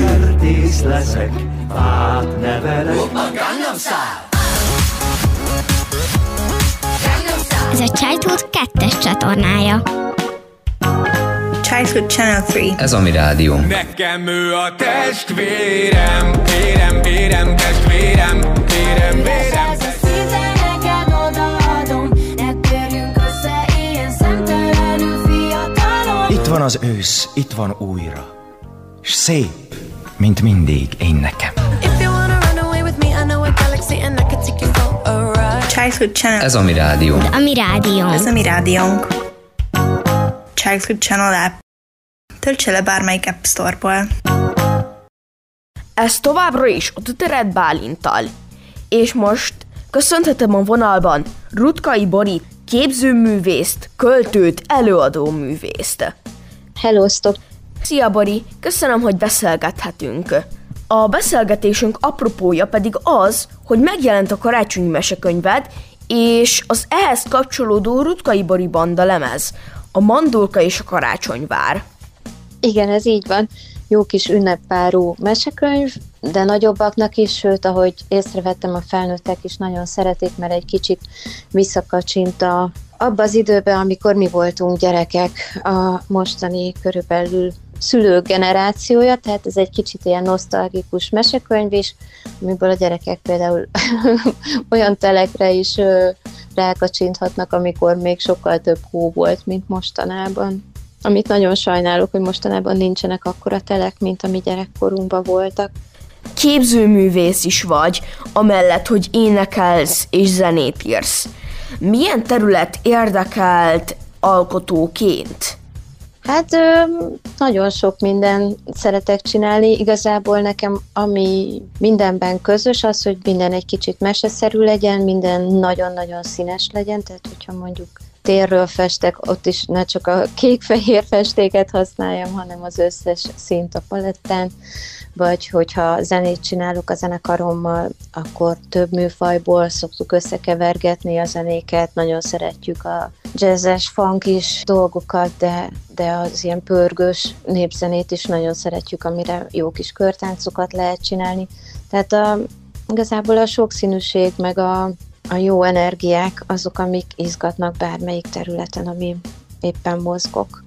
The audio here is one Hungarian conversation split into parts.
Kertész leszek, fát nevelek. Ez a Childhood 2-es csatornája. Childhood Channel 3. Ez a mi rádió. Nekem ő a testvérem, vérem, vérem, testvérem, vérem, vérem. Itt van az ősz, itt van újra. S szép, mint mindig én nekem. Childhood Channel. Ez a mi rádió. A mi rádiónk. Ez a mi rádiónk. Childhood Channel app. Töltse le bármelyik App Store-ból. Ez továbbra is a Tüteret Bálintal. És most köszönhetem a vonalban Rutkai Borit, képzőművészt, költőt, előadó művészt. Hello, stop! Szia Bori, köszönöm, hogy beszélgethetünk. A beszélgetésünk apropója pedig az, hogy megjelent a karácsonyi mesekönyved, és az ehhez kapcsolódó Rutkai Bori banda lemez, a Mandulka és a Karácsonyvár. Igen, ez így van. Jó kis ünneppárú mesekönyv, de nagyobbaknak is, sőt, ahogy észrevettem, a felnőttek is nagyon szeretik, mert egy kicsit visszakacsint a, abba az időbe, amikor mi voltunk gyerekek, a mostani körülbelül szülők generációja, tehát ez egy kicsit ilyen nosztalgikus mesekönyv is, amiből a gyerekek például olyan telekre is rákacsinthatnak, amikor még sokkal több hó volt, mint mostanában. Amit nagyon sajnálok, hogy mostanában nincsenek akkora telek, mint ami gyerekkorunkban voltak. Képzőművész is vagy, amellett, hogy énekelsz és zenét írsz. Milyen terület érdekelt alkotóként? Hát ö, nagyon sok minden szeretek csinálni. Igazából nekem, ami mindenben közös, az, hogy minden egy kicsit meseszerű legyen, minden nagyon-nagyon színes legyen, tehát hogyha mondjuk térről festek, ott is ne csak a kék-fehér festéket használjam, hanem az összes szint a palettán, vagy hogyha zenét csinálok a zenekarommal, akkor több műfajból szoktuk összekevergetni a zenéket, nagyon szeretjük a jazzes, funkis dolgokat, de, de az ilyen pörgős népzenét is nagyon szeretjük, amire jó kis körtáncokat lehet csinálni. Tehát a, igazából a sokszínűség, meg a, a jó energiák azok, amik izgatnak bármelyik területen, ami éppen mozgok.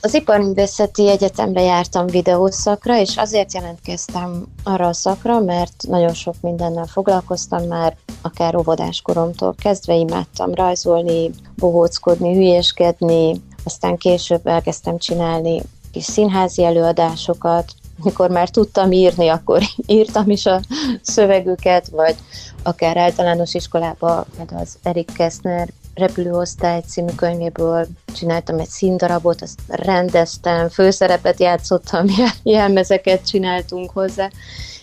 Az Iparművészeti Egyetemre jártam videószakra, és azért jelentkeztem arra a szakra, mert nagyon sok mindennel foglalkoztam már, akár óvodáskoromtól kezdve imádtam rajzolni, bohóckodni, hülyéskedni, aztán később elkezdtem csinálni kis színházi előadásokat, mikor már tudtam írni, akkor írtam is a szövegüket, vagy akár általános iskolában, például az Erik Kessner repülőosztály című könyvéből csináltam egy színdarabot, azt rendeztem, főszerepet játszottam, jelmezeket csináltunk hozzá,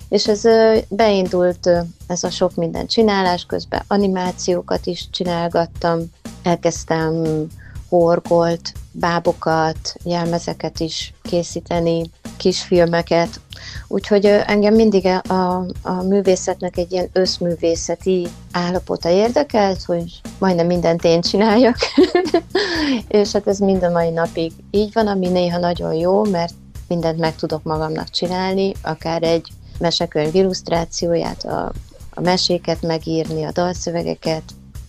és ez beindult ez a sok minden csinálás, közben animációkat is csinálgattam, elkezdtem horgolt, bábokat, jelmezeket is készíteni, kisfilmeket, úgyhogy engem mindig a, a művészetnek egy ilyen összművészeti állapota érdekelt, hogy majdnem mindent én csináljak, és hát ez mind a mai napig így van, ami néha nagyon jó, mert mindent meg tudok magamnak csinálni, akár egy mesekönyv illusztrációját, a, a meséket megírni, a dalszövegeket,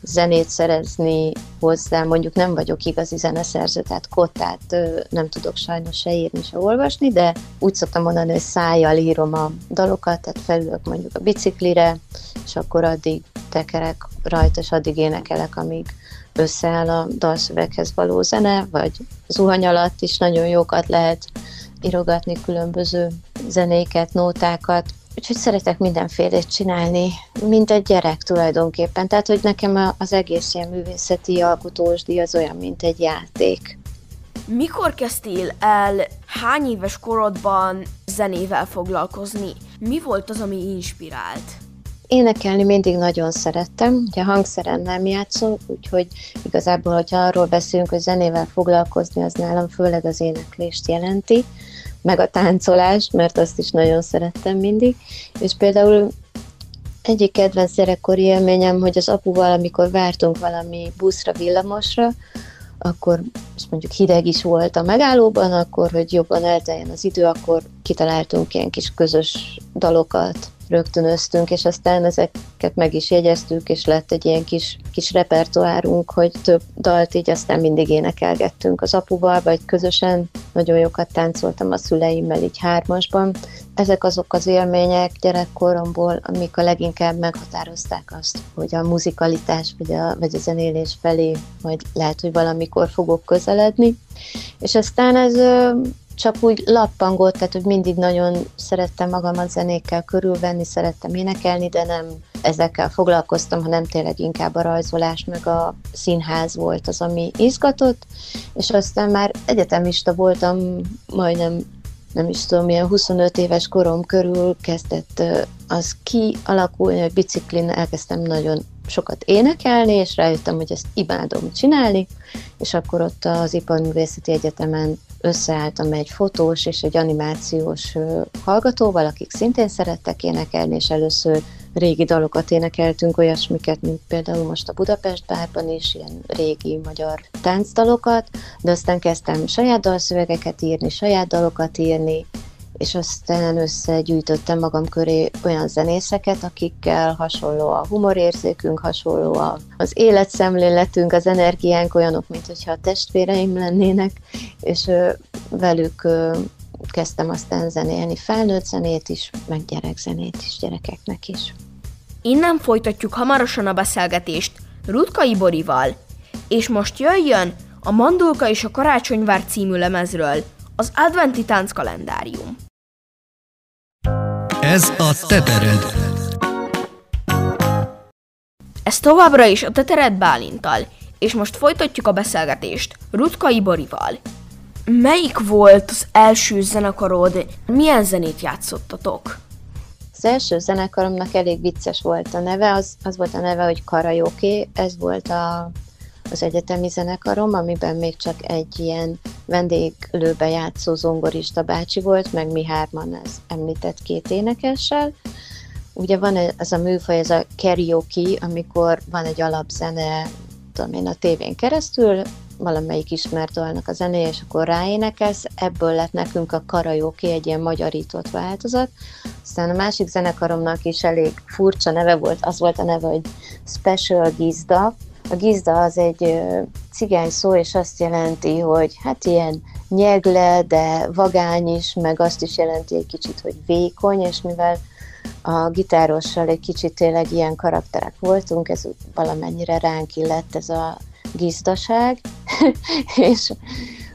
zenét szerezni hozzá, mondjuk nem vagyok igazi zeneszerző, tehát kottát nem tudok sajnos se írni, se olvasni, de úgy szoktam mondani, hogy szájjal írom a dalokat, tehát felülök mondjuk a biciklire, és akkor addig tekerek rajta, és addig énekelek, amíg összeáll a dalszöveghez való zene, vagy zuhany alatt is nagyon jókat lehet írogatni különböző zenéket, nótákat, Úgyhogy szeretek mindenfélét csinálni, mint egy gyerek tulajdonképpen. Tehát, hogy nekem az egész ilyen művészeti alkotósdi az olyan, mint egy játék. Mikor kezdtél el hány éves korodban zenével foglalkozni? Mi volt az, ami inspirált? Énekelni mindig nagyon szerettem, ugye hangszeren nem játszom, úgyhogy igazából, hogyha arról beszélünk, hogy zenével foglalkozni, az nálam főleg az éneklést jelenti, meg a táncolást, mert azt is nagyon szerettem mindig, és például egyik kedvenc gyerekkori élményem, hogy az apuval, amikor vártunk valami buszra, villamosra, akkor azt mondjuk hideg is volt a megállóban, akkor, hogy jobban elteljen az idő, akkor kitaláltunk ilyen kis közös dalokat, rögtönöztünk, és aztán ezeket meg is jegyeztük, és lett egy ilyen kis, kis repertoárunk, hogy több dalt így aztán mindig énekelgettünk az apuval, vagy közösen. Nagyon jókat táncoltam a szüleimmel így hármasban. Ezek azok az élmények gyerekkoromból, amik a leginkább meghatározták azt, hogy a muzikalitás vagy a, vagy a zenélés felé majd lehet, hogy valamikor fogok közeledni. És aztán ez csak úgy lappangolt, tehát hogy mindig nagyon szerettem magamat zenékkel körülvenni, szerettem énekelni, de nem ezekkel foglalkoztam, hanem tényleg inkább a rajzolás, meg a színház volt az, ami izgatott, és aztán már egyetemista voltam, majdnem nem is tudom, milyen 25 éves korom körül kezdett az kialakulni, hogy biciklin elkezdtem nagyon sokat énekelni, és rájöttem, hogy ezt imádom csinálni, és akkor ott az Iparművészeti Egyetemen összeálltam egy fotós és egy animációs hallgatóval, akik szintén szerettek énekelni, és először régi dalokat énekeltünk, olyasmiket, mint például most a Budapest bárban is, ilyen régi magyar táncdalokat, de aztán kezdtem saját dalszövegeket írni, saját dalokat írni, és aztán összegyűjtöttem magam köré olyan zenészeket, akikkel hasonló a humorérzékünk, hasonló a, az életszemléletünk, az energiánk olyanok, mint hogyha a testvéreim lennének, és velük kezdtem aztán zenélni felnőtt zenét is, meg gyerekzenét is gyerekeknek is. Innen folytatjuk hamarosan a beszélgetést Rutkai Borival, és most jöjjön a Mandulka és a Karácsonyvár című lemezről az adventi tánckalendárium. Ez a tetered. Ez továbbra is a Tetered Bálintal, és most folytatjuk a beszélgetést Rutkai Borival. Melyik volt az első zenekarod? Milyen zenét játszottatok? Az első zenekaromnak elég vicces volt a neve, az, az volt a neve, hogy Karaoke, ez volt a, az egyetemi zenekarom, amiben még csak egy ilyen vendéglőbe játszó zongorista bácsi volt, meg mi hárman ez említett két énekessel. Ugye van ez a műfaj, ez a karaoke, amikor van egy alapzene, tudom én, a tévén keresztül, valamelyik ismert dalnak a zenéje, és akkor ráénekelsz, ebből lett nekünk a karaoke egy ilyen magyarított változat. Aztán a másik zenekaromnak is elég furcsa neve volt, az volt a neve, hogy Special Gizda. A gizda az egy cigány szó, és azt jelenti, hogy hát ilyen nyegle, de vagány is, meg azt is jelenti egy kicsit, hogy vékony, és mivel a gitárossal egy kicsit tényleg ilyen karakterek voltunk, ez valamennyire ránk illett ez a gizdaság, és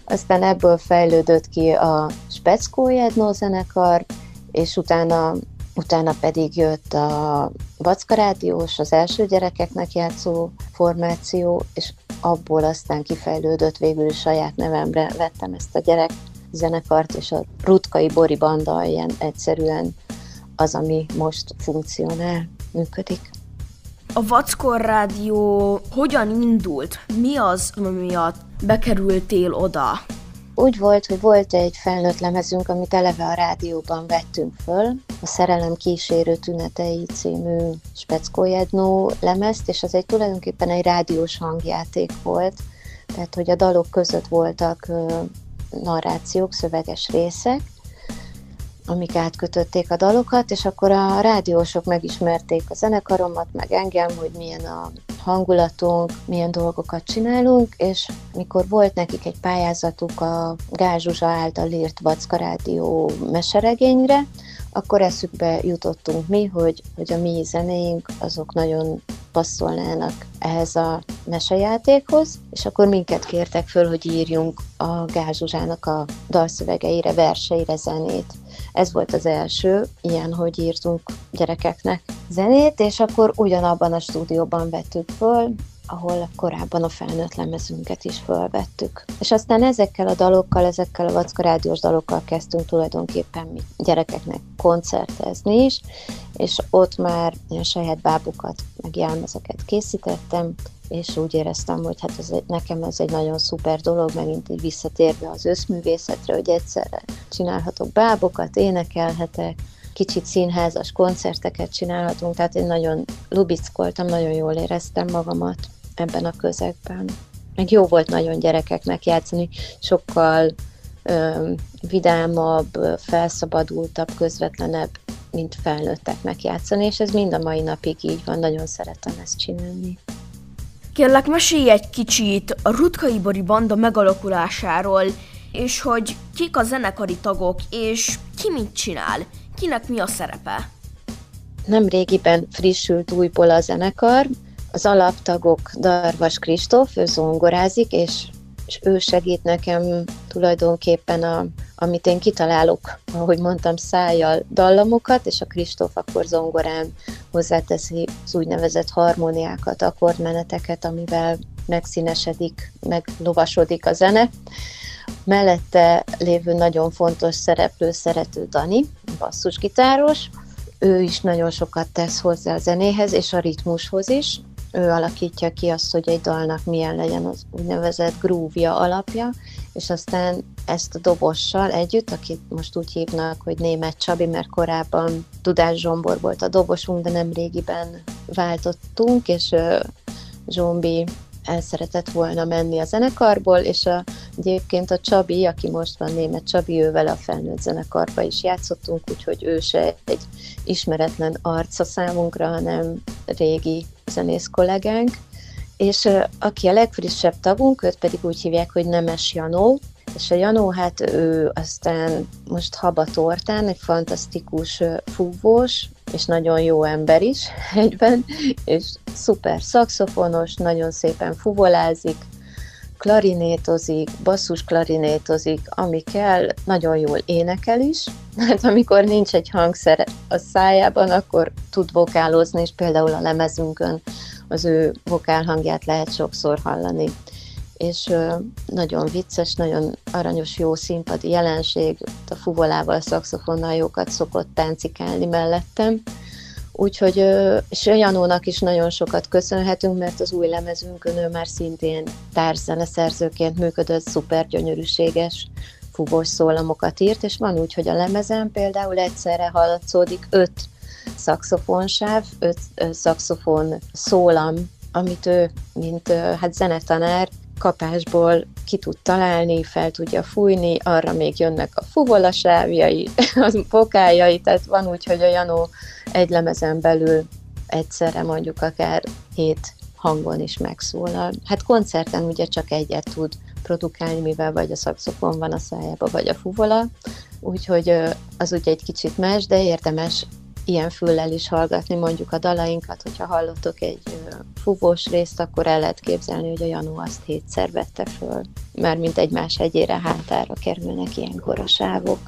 aztán ebből fejlődött ki a Speckó Jedno zenekar, és utána, utána pedig jött a Vacka Rádiós, az első gyerekeknek játszó formáció, és abból aztán kifejlődött végül is saját nevemre vettem ezt a gyerek zenekart, és a Rutkai Bori Banda ilyen egyszerűen az, ami most funkcionál, működik. A Vackor Rádió hogyan indult? Mi az, ami miatt bekerültél oda? Úgy volt, hogy volt egy felnőtt lemezünk, amit eleve a rádióban vettünk föl, a Szerelem kísérő tünetei című Speckójednó lemezt, és az egy tulajdonképpen egy rádiós hangjáték volt, tehát hogy a dalok között voltak narrációk, szöveges részek, amik átkötötték a dalokat, és akkor a rádiósok megismerték a zenekaromat, meg engem, hogy milyen a hangulatunk, milyen dolgokat csinálunk, és mikor volt nekik egy pályázatuk a Gázsuzsa által írt Vacka Rádió meseregényre, akkor eszükbe jutottunk mi, hogy, hogy a mi zenéink azok nagyon passzolnának ehhez a mesejátékhoz, és akkor minket kértek föl, hogy írjunk a Gázsuzsának a dalszövegeire, verseire zenét. Ez volt az első ilyen, hogy írtunk gyerekeknek zenét, és akkor ugyanabban a stúdióban vettük föl, ahol korábban a felnőtt lemezünket is felvettük. És aztán ezekkel a dalokkal, ezekkel a Vacka rádiós dalokkal kezdtünk tulajdonképpen mi gyerekeknek koncertezni is, és ott már a saját bábukat, meg jelmezeket készítettem, és úgy éreztem, hogy hát ez egy, nekem ez egy nagyon szuper dolog, megint így visszatérve az összművészetre, hogy egyszerre csinálhatok bábokat, énekelhetek, kicsit színházas koncerteket csinálhatunk, tehát én nagyon lubickoltam, nagyon jól éreztem magamat ebben a közegben. Meg jó volt nagyon gyerekeknek játszani, sokkal ö, vidámabb, felszabadultabb, közvetlenebb, mint felnőtteknek játszani, és ez mind a mai napig így van, nagyon szeretem ezt csinálni. Kérlek, mesélj egy kicsit a Rutkai Bori banda megalakulásáról, és hogy kik a zenekari tagok, és ki mit csinál, kinek mi a szerepe. Nem régiben frissült újból a zenekar, az alaptagok Darvas Kristóf, ő zongorázik, és, és ő segít nekem tulajdonképpen, a, amit én kitalálok, ahogy mondtam, szájjal dallamokat, és a Kristóf akkor zongorán hozzáteszi az úgynevezett harmóniákat, akkordmeneteket, amivel megszínesedik, meglovasodik a zene. Mellette lévő nagyon fontos szereplő szerető Dani, basszusgitáros, ő is nagyon sokat tesz hozzá a zenéhez, és a ritmushoz is. Ő alakítja ki azt, hogy egy dalnak milyen legyen az úgynevezett grúvja alapja, és aztán ezt a dobossal együtt, akit most úgy hívnak, hogy német Csabi, mert korábban Dudás Zsombor volt a dobosunk, de nem régiben váltottunk, és Zsombi el szeretett volna menni a zenekarból, és a, egyébként a Csabi, aki most van német Csabi, ővel a felnőtt zenekarba is játszottunk, úgyhogy ő se egy ismeretlen arca számunkra, hanem régi zenész kollégánk, és aki a legfrissebb tagunk, őt pedig úgy hívják, hogy Nemes Janó, és a Janó, hát ő aztán most Habatortán egy fantasztikus fúvós, és nagyon jó ember is egyben, és szuper szakszofonos, nagyon szépen fuvolázik, klarinétozik, basszus klarinétozik, ami kell, nagyon jól énekel is, mert amikor nincs egy hangszer a szájában, akkor tud vokálozni, és például a lemezünkön az ő vokálhangját lehet sokszor hallani. És nagyon vicces, nagyon aranyos, jó színpadi jelenség, a fuvolával, szakszofonnal jókat szokott táncikálni mellettem, Úgyhogy, és Janónak is nagyon sokat köszönhetünk, mert az új lemezünkön ő már szintén társzeneszerzőként működött, szuper gyönyörűséges fúvós szólamokat írt, és van úgy, hogy a lemezen például egyszerre hallatszódik öt szakszofonsáv, öt szakszofon szólam, amit ő, mint hát zenetanár, kapásból ki tud találni, fel tudja fújni, arra még jönnek a fuvolasávjai, a vokájai, tehát van úgy, hogy a Janó egy lemezen belül egyszerre mondjuk akár hét hangon is megszólal. Hát koncerten ugye csak egyet tud produkálni, mivel vagy a szakszofon van a szájába, vagy a fuvola, úgyhogy az ugye egy kicsit más, de érdemes ilyen füllel is hallgatni mondjuk a dalainkat, hogyha hallottok egy fúvós részt, akkor el lehet képzelni, hogy a Janó azt hétszer vette föl, mert mint egymás egyére hátára kerülnek ilyenkor a.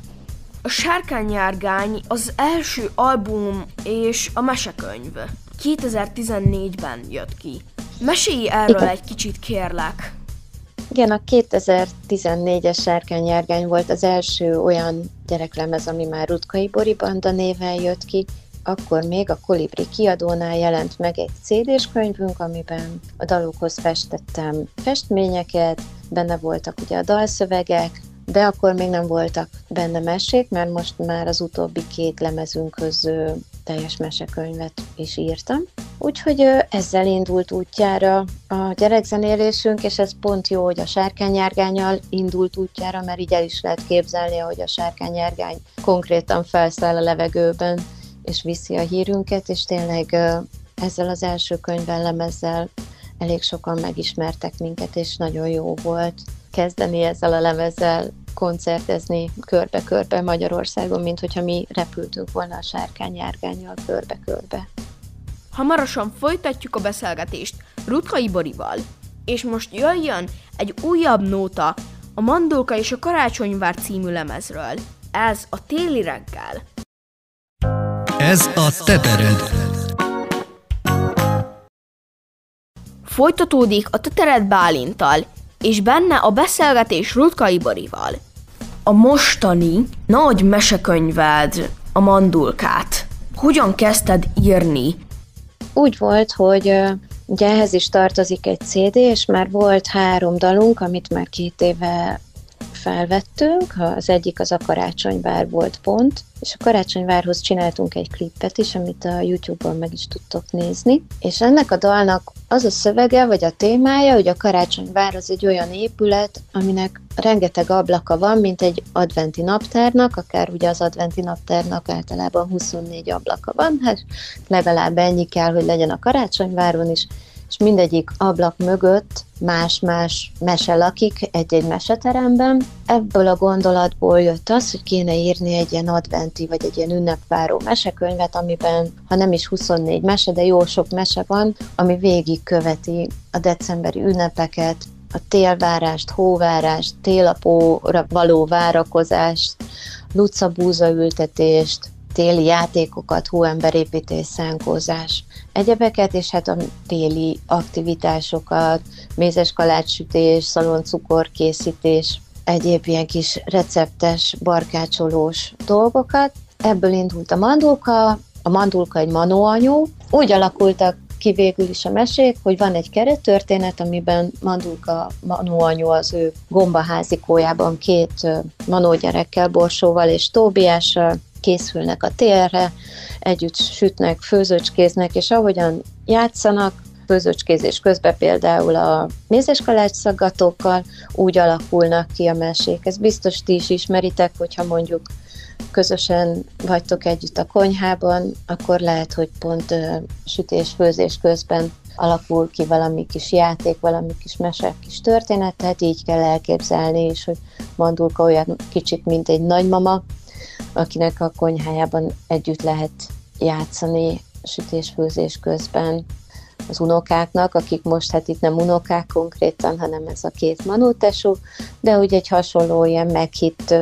A Sárkányjárgány az első album és a mesekönyv. 2014-ben jött ki. Mesélj erről Igen. egy kicsit, kérlek. Igen, a 2014-es Sárkányjárgány volt az első olyan gyereklemez, ami már Rutkai Bori Banda néven jött ki, akkor még a Kolibri kiadónál jelent meg egy CD-s könyvünk, amiben a dalokhoz festettem festményeket, benne voltak ugye a dalszövegek, de akkor még nem voltak benne mesék, mert most már az utóbbi két lemezünkhöz teljes mesekönyvet is írtam. Úgyhogy ezzel indult útjára a gyerekzenélésünk, és ez pont jó, hogy a sárkányjárgányal indult útjára, mert így el is lehet képzelni, hogy a sárkányjárgány konkrétan felszáll a levegőben, és viszi a hírünket, és tényleg ezzel az első könyvvel, lemezzel elég sokan megismertek minket, és nagyon jó volt kezdeni ezzel a lemezzel koncertezni körbe-körbe Magyarországon, mint hogyha mi repültünk volna a sárkányjárgányjal körbe-körbe. Hamarosan folytatjuk a beszélgetést Rutkai Borival, és most jöjjön egy újabb nóta a Mandolka és a Karácsonyvár című lemezről. Ez a téli reggel. Ez a tetered. Folytatódik a Teteret Bálintal, és benne a beszélgetés Rutka Ibarival. A mostani nagy mesekönyved, a Mandulkát, hogyan kezdted írni? Úgy volt, hogy ugye ehhez is tartozik egy CD, és már volt három dalunk, amit már két éve felvettünk. Az egyik az a Karácsonyvár volt pont, és a Karácsonyvárhoz csináltunk egy klippet is, amit a YouTube-on meg is tudtok nézni. És ennek a dalnak az a szövege, vagy a témája, hogy a Karácsonyvár az egy olyan épület, aminek rengeteg ablaka van, mint egy adventi naptárnak, akár ugye az adventi naptárnak általában 24 ablaka van, hát legalább ennyi kell, hogy legyen a Karácsonyváron is, és mindegyik ablak mögött más-más mese lakik egy-egy meseteremben. Ebből a gondolatból jött az, hogy kéne írni egy ilyen adventi vagy egy ilyen ünnepváró mesekönyvet, amiben, ha nem is 24 mese, de jó sok mese van, ami végig követi a decemberi ünnepeket, a télvárást, hóvárást, télapóra való várakozást, lucabúza ültetést, téli játékokat, hóemberépítés, szánkózás, egyebeket, és hát a téli aktivitásokat, mézes kalácssütés, szaloncukorkészítés, egyéb ilyen kis receptes, barkácsolós dolgokat. Ebből indult a mandulka, a mandulka egy manóanyú. Úgy alakultak ki végül is a mesék, hogy van egy kerettörténet, amiben Mandulka manóanyú az ő gombaházikójában két ö, manógyerekkel, Borsóval és Tóbiással készülnek a térre, együtt sütnek, főzőcskéznek, és ahogyan játszanak, főzőcskézés közben például a mézeskalács szaggatókkal úgy alakulnak ki a mesék. Ez biztos ti is ismeritek, hogyha mondjuk közösen vagytok együtt a konyhában, akkor lehet, hogy pont sütés-főzés közben alakul ki valami kis játék, valami kis mese, kis történet, tehát így kell elképzelni is, hogy Mandulka olyan kicsit, mint egy nagymama, akinek a konyhájában együtt lehet játszani sütés-főzés közben az unokáknak, akik most hát itt nem unokák konkrétan, hanem ez a két manótesó, de úgy egy hasonló ilyen meghitt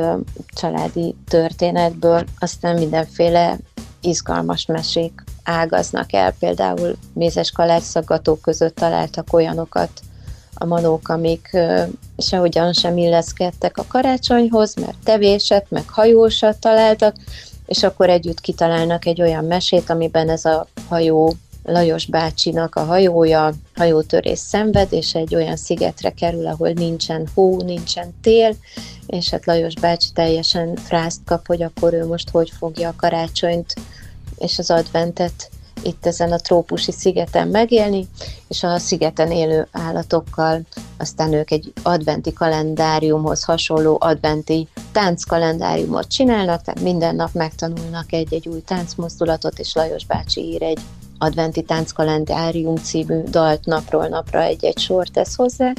családi történetből aztán mindenféle izgalmas mesék ágaznak el, például mézes kalácsszaggatók között találtak olyanokat a manók, amik sehogyan sem illeszkedtek a karácsonyhoz, mert tevéset, meg hajósat találtak, és akkor együtt kitalálnak egy olyan mesét, amiben ez a hajó Lajos bácsinak a hajója hajótörés szenved, és egy olyan szigetre kerül, ahol nincsen hó, nincsen tél, és hát Lajos bácsi teljesen frászt kap, hogy akkor ő most hogy fogja a karácsonyt és az adventet itt ezen a trópusi szigeten megélni, és a szigeten élő állatokkal. Aztán ők egy adventi kalendáriumhoz hasonló adventi tánckalendáriumot csinálnak, tehát minden nap megtanulnak egy-egy új táncmozdulatot, és Lajos bácsi ír egy adventi tánckalendárium című dalt napról napra egy-egy sort tesz hozzá,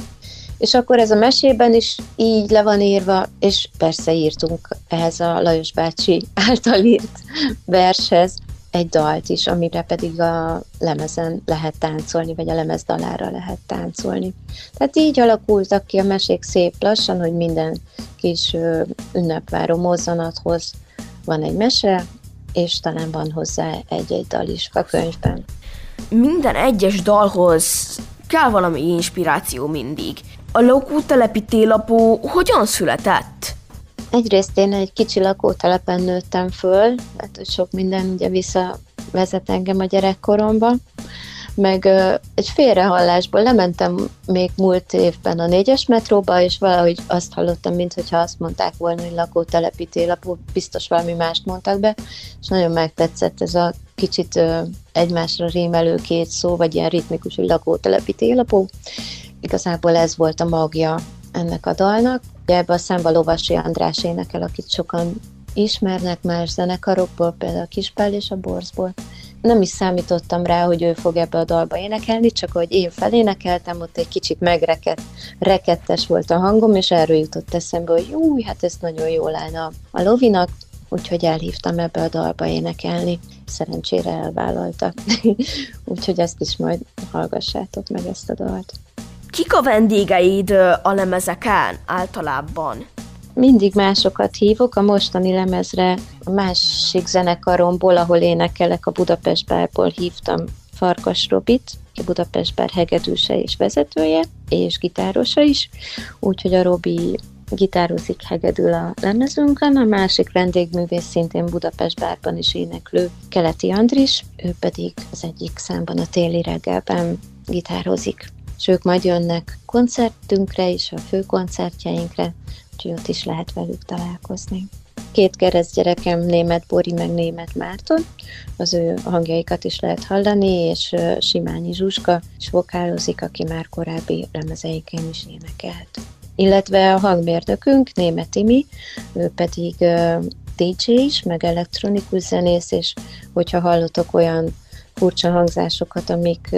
és akkor ez a mesében is így le van írva, és persze írtunk ehhez a Lajos bácsi által írt vershez egy dalt is, amire pedig a lemezen lehet táncolni, vagy a lemez dalára lehet táncolni. Tehát így alakultak ki a mesék szép lassan, hogy minden kis ünnepváró mozzanathoz van egy mese, és talán van hozzá egy-egy dal is a könyvben. Minden egyes dalhoz kell valami inspiráció mindig. A lakótelepi télapó hogyan született? Egyrészt én egy kicsi lakótelepen nőttem föl, hát hogy sok minden ugye visszavezet engem a gyerekkoromba, meg egy félrehallásból lementem még múlt évben a négyes metróba, és valahogy azt hallottam, mintha azt mondták volna, hogy lakótelepi télapó, biztos valami mást mondtak be, és nagyon megtetszett ez a kicsit egymásra rímelő két szó, vagy ilyen ritmikus, hogy lakótelepi télapó. Igazából ez volt a magja ennek a dalnak. Ugye ebbe a számba Lovasi András énekel, akit sokan ismernek más zenekarokból, például a Kispál és a Borzból. Nem is számítottam rá, hogy ő fog ebbe a dalba énekelni, csak hogy én felénekeltem, ott egy kicsit megrekedt, rekettes volt a hangom, és erről jutott eszembe, hogy új, hát ez nagyon jól állna a Lovinak, úgyhogy elhívtam ebbe a dalba énekelni. Szerencsére elvállalta. úgyhogy ezt is majd hallgassátok meg ezt a dalt. Kik a vendégeid a lemezeken általában? mindig másokat hívok, a mostani lemezre a másik zenekaromból, ahol énekelek a Budapest Bárból hívtam Farkas Robit, aki Budapest Bár hegedűse és vezetője, és gitárosa is, úgyhogy a Robi gitározik hegedül a lemezünkön, a másik vendégművész szintén Budapest bárban is éneklő Keleti Andris, ő pedig az egyik számban a téli reggelben gitározik. És ők majd jönnek koncertünkre is, a főkoncertjeinkre, úgyhogy ott is lehet velük találkozni. Két keresztgyerekem, német Bori meg német Márton, az ő hangjaikat is lehet hallani, és Simányi Zsuska is vokálozik, aki már korábbi lemezeiken is énekelt illetve a hangmérnökünk, német Timi, ő pedig DJ is, meg elektronikus zenész, és hogyha hallotok olyan furcsa hangzásokat, amik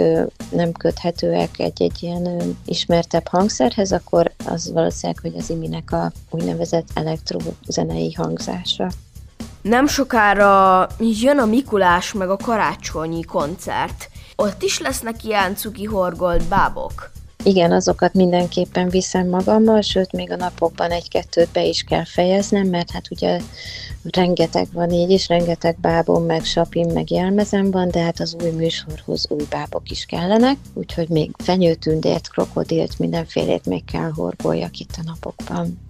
nem köthetőek egy-egy ilyen ismertebb hangszerhez, akkor az valószínűleg, hogy az Iminek a úgynevezett elektrozenei hangzása. Nem sokára jön a Mikulás meg a karácsonyi koncert. Ott is lesznek ilyen cuki horgolt bábok. Igen, azokat mindenképpen viszem magammal, sőt, még a napokban egy-kettőt be is kell fejeznem, mert hát ugye rengeteg van így is, rengeteg bábom, meg sapim, meg jelmezem van, de hát az új műsorhoz új bábok is kellenek, úgyhogy még fenyőtündért, krokodilt, mindenfélét még kell horgoljak itt a napokban.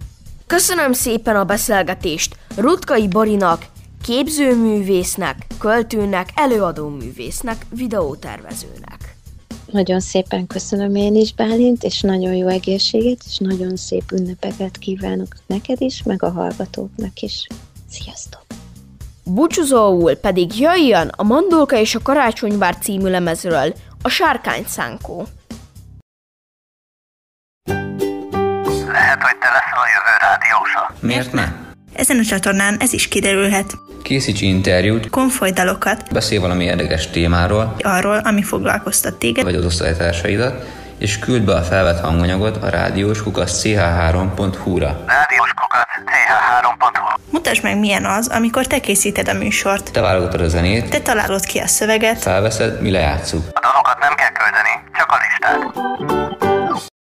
Köszönöm szépen a beszélgetést Rutkai Borinak, képzőművésznek, költőnek, előadóművésznek, videótervezőnek. Nagyon szépen köszönöm én is, Bálint, és nagyon jó egészséget, és nagyon szép ünnepeket kívánok neked is, meg a hallgatóknak is. Sziasztok! Búcsúzóul pedig jöjjön a Mandulka és a Karácsonyvár című lemezről a Sárkány Szánkó. Lehet, hogy te leszel a jövő rádiósa. Miért ne? Ezen a csatornán ez is kiderülhet. Készíts interjút, Konfoly dalokat, beszélj valami érdekes témáról, arról, ami foglalkoztat téged, vagy az osztálytársaidat, és küld be a felvett hanganyagot a rádiós kukasz ch3.hu-ra. Rádiós kukat ch3.hu Mutasd meg, milyen az, amikor te készíted a műsort. Te válogatod a zenét, Te találod ki a szöveget, felveszed, mi lejátszuk. A dalok